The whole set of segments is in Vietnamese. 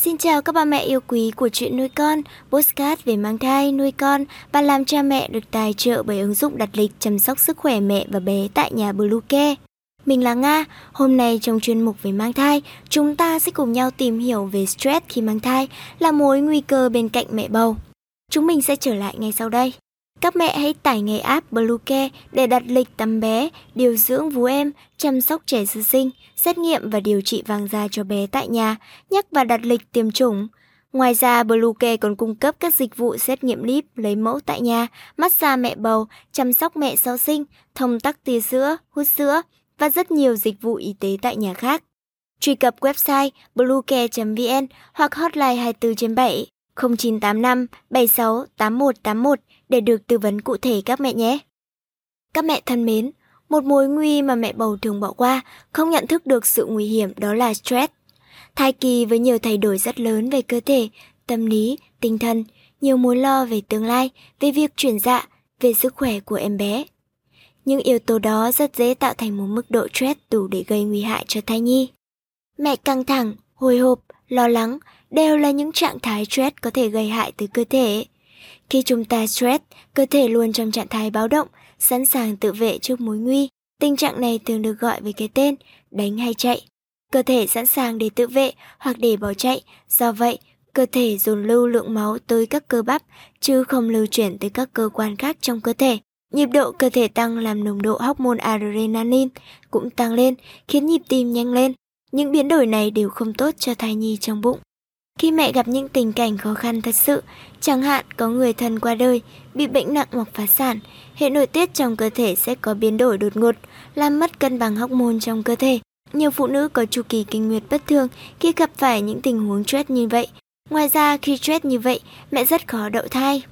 Xin chào các bà mẹ yêu quý của chuyện nuôi con, postcard về mang thai, nuôi con và làm cha mẹ được tài trợ bởi ứng dụng đặt lịch chăm sóc sức khỏe mẹ và bé tại nhà Bluecare. Mình là Nga, hôm nay trong chuyên mục về mang thai, chúng ta sẽ cùng nhau tìm hiểu về stress khi mang thai là mối nguy cơ bên cạnh mẹ bầu. Chúng mình sẽ trở lại ngay sau đây. Các mẹ hãy tải ngay app Bluecare để đặt lịch tắm bé, điều dưỡng vú em, chăm sóc trẻ sơ sinh, xét nghiệm và điều trị vàng da cho bé tại nhà, nhắc và đặt lịch tiêm chủng. Ngoài ra, Bluecare còn cung cấp các dịch vụ xét nghiệm líp, lấy mẫu tại nhà, massage mẹ bầu, chăm sóc mẹ sau sinh, thông tắc tia sữa, hút sữa và rất nhiều dịch vụ y tế tại nhà khác. Truy cập website bluecare.vn hoặc hotline 24 trên 7 0985 76 8181 để được tư vấn cụ thể các mẹ nhé. Các mẹ thân mến, một mối nguy mà mẹ bầu thường bỏ qua, không nhận thức được sự nguy hiểm đó là stress. Thai kỳ với nhiều thay đổi rất lớn về cơ thể, tâm lý, tinh thần, nhiều mối lo về tương lai, về việc chuyển dạ, về sức khỏe của em bé. Những yếu tố đó rất dễ tạo thành một mức độ stress đủ để gây nguy hại cho thai nhi. Mẹ căng thẳng, hồi hộp, lo lắng đều là những trạng thái stress có thể gây hại tới cơ thể. Khi chúng ta stress, cơ thể luôn trong trạng thái báo động, sẵn sàng tự vệ trước mối nguy. Tình trạng này thường được gọi với cái tên đánh hay chạy. Cơ thể sẵn sàng để tự vệ hoặc để bỏ chạy, do vậy, cơ thể dồn lưu lượng máu tới các cơ bắp, chứ không lưu chuyển tới các cơ quan khác trong cơ thể. Nhịp độ cơ thể tăng làm nồng độ hormone adrenaline cũng tăng lên, khiến nhịp tim nhanh lên. Những biến đổi này đều không tốt cho thai nhi trong bụng. Khi mẹ gặp những tình cảnh khó khăn thật sự, chẳng hạn có người thân qua đời, bị bệnh nặng hoặc phá sản, hệ nội tiết trong cơ thể sẽ có biến đổi đột ngột, làm mất cân bằng hormone trong cơ thể. Nhiều phụ nữ có chu kỳ kinh nguyệt bất thường khi gặp phải những tình huống stress như vậy. Ngoài ra, khi stress như vậy, mẹ rất khó đậu thai.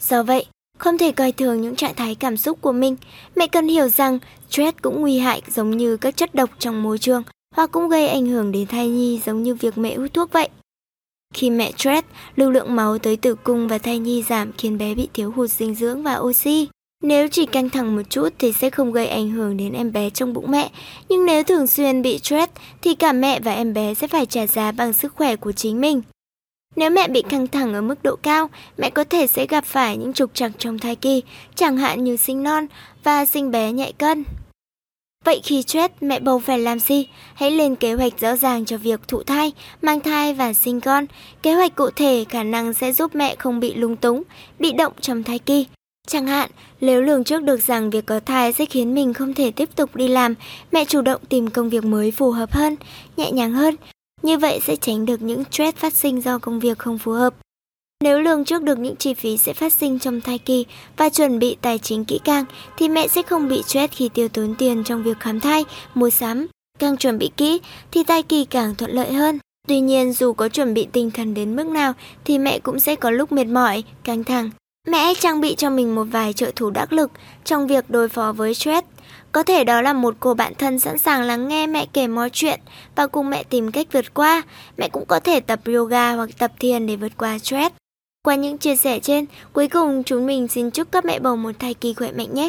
Do vậy, không thể coi thường những trạng thái cảm xúc của mình. Mẹ cần hiểu rằng stress cũng nguy hại giống như các chất độc trong môi trường, hoặc cũng gây ảnh hưởng đến thai nhi giống như việc mẹ hút thuốc vậy. Khi mẹ stress, lưu lượng máu tới tử cung và thai nhi giảm khiến bé bị thiếu hụt dinh dưỡng và oxy. Nếu chỉ căng thẳng một chút thì sẽ không gây ảnh hưởng đến em bé trong bụng mẹ, nhưng nếu thường xuyên bị stress thì cả mẹ và em bé sẽ phải trả giá bằng sức khỏe của chính mình. Nếu mẹ bị căng thẳng ở mức độ cao, mẹ có thể sẽ gặp phải những trục trặc trong thai kỳ, chẳng hạn như sinh non và sinh bé nhạy cân. Vậy khi stress, mẹ bầu phải làm gì? Hãy lên kế hoạch rõ ràng cho việc thụ thai, mang thai và sinh con. Kế hoạch cụ thể khả năng sẽ giúp mẹ không bị lung túng, bị động trong thai kỳ. Chẳng hạn, nếu lường trước được rằng việc có thai sẽ khiến mình không thể tiếp tục đi làm, mẹ chủ động tìm công việc mới phù hợp hơn, nhẹ nhàng hơn. Như vậy sẽ tránh được những stress phát sinh do công việc không phù hợp. Nếu lường trước được những chi phí sẽ phát sinh trong thai kỳ và chuẩn bị tài chính kỹ càng thì mẹ sẽ không bị stress khi tiêu tốn tiền trong việc khám thai, mua sắm. Càng chuẩn bị kỹ thì thai kỳ càng thuận lợi hơn. Tuy nhiên dù có chuẩn bị tinh thần đến mức nào thì mẹ cũng sẽ có lúc mệt mỏi, căng thẳng. Mẹ hãy trang bị cho mình một vài trợ thủ đắc lực trong việc đối phó với stress. Có thể đó là một cô bạn thân sẵn sàng lắng nghe mẹ kể mọi chuyện và cùng mẹ tìm cách vượt qua. Mẹ cũng có thể tập yoga hoặc tập thiền để vượt qua stress. Qua những chia sẻ trên, cuối cùng chúng mình xin chúc các mẹ bầu một thai kỳ khỏe mạnh nhé.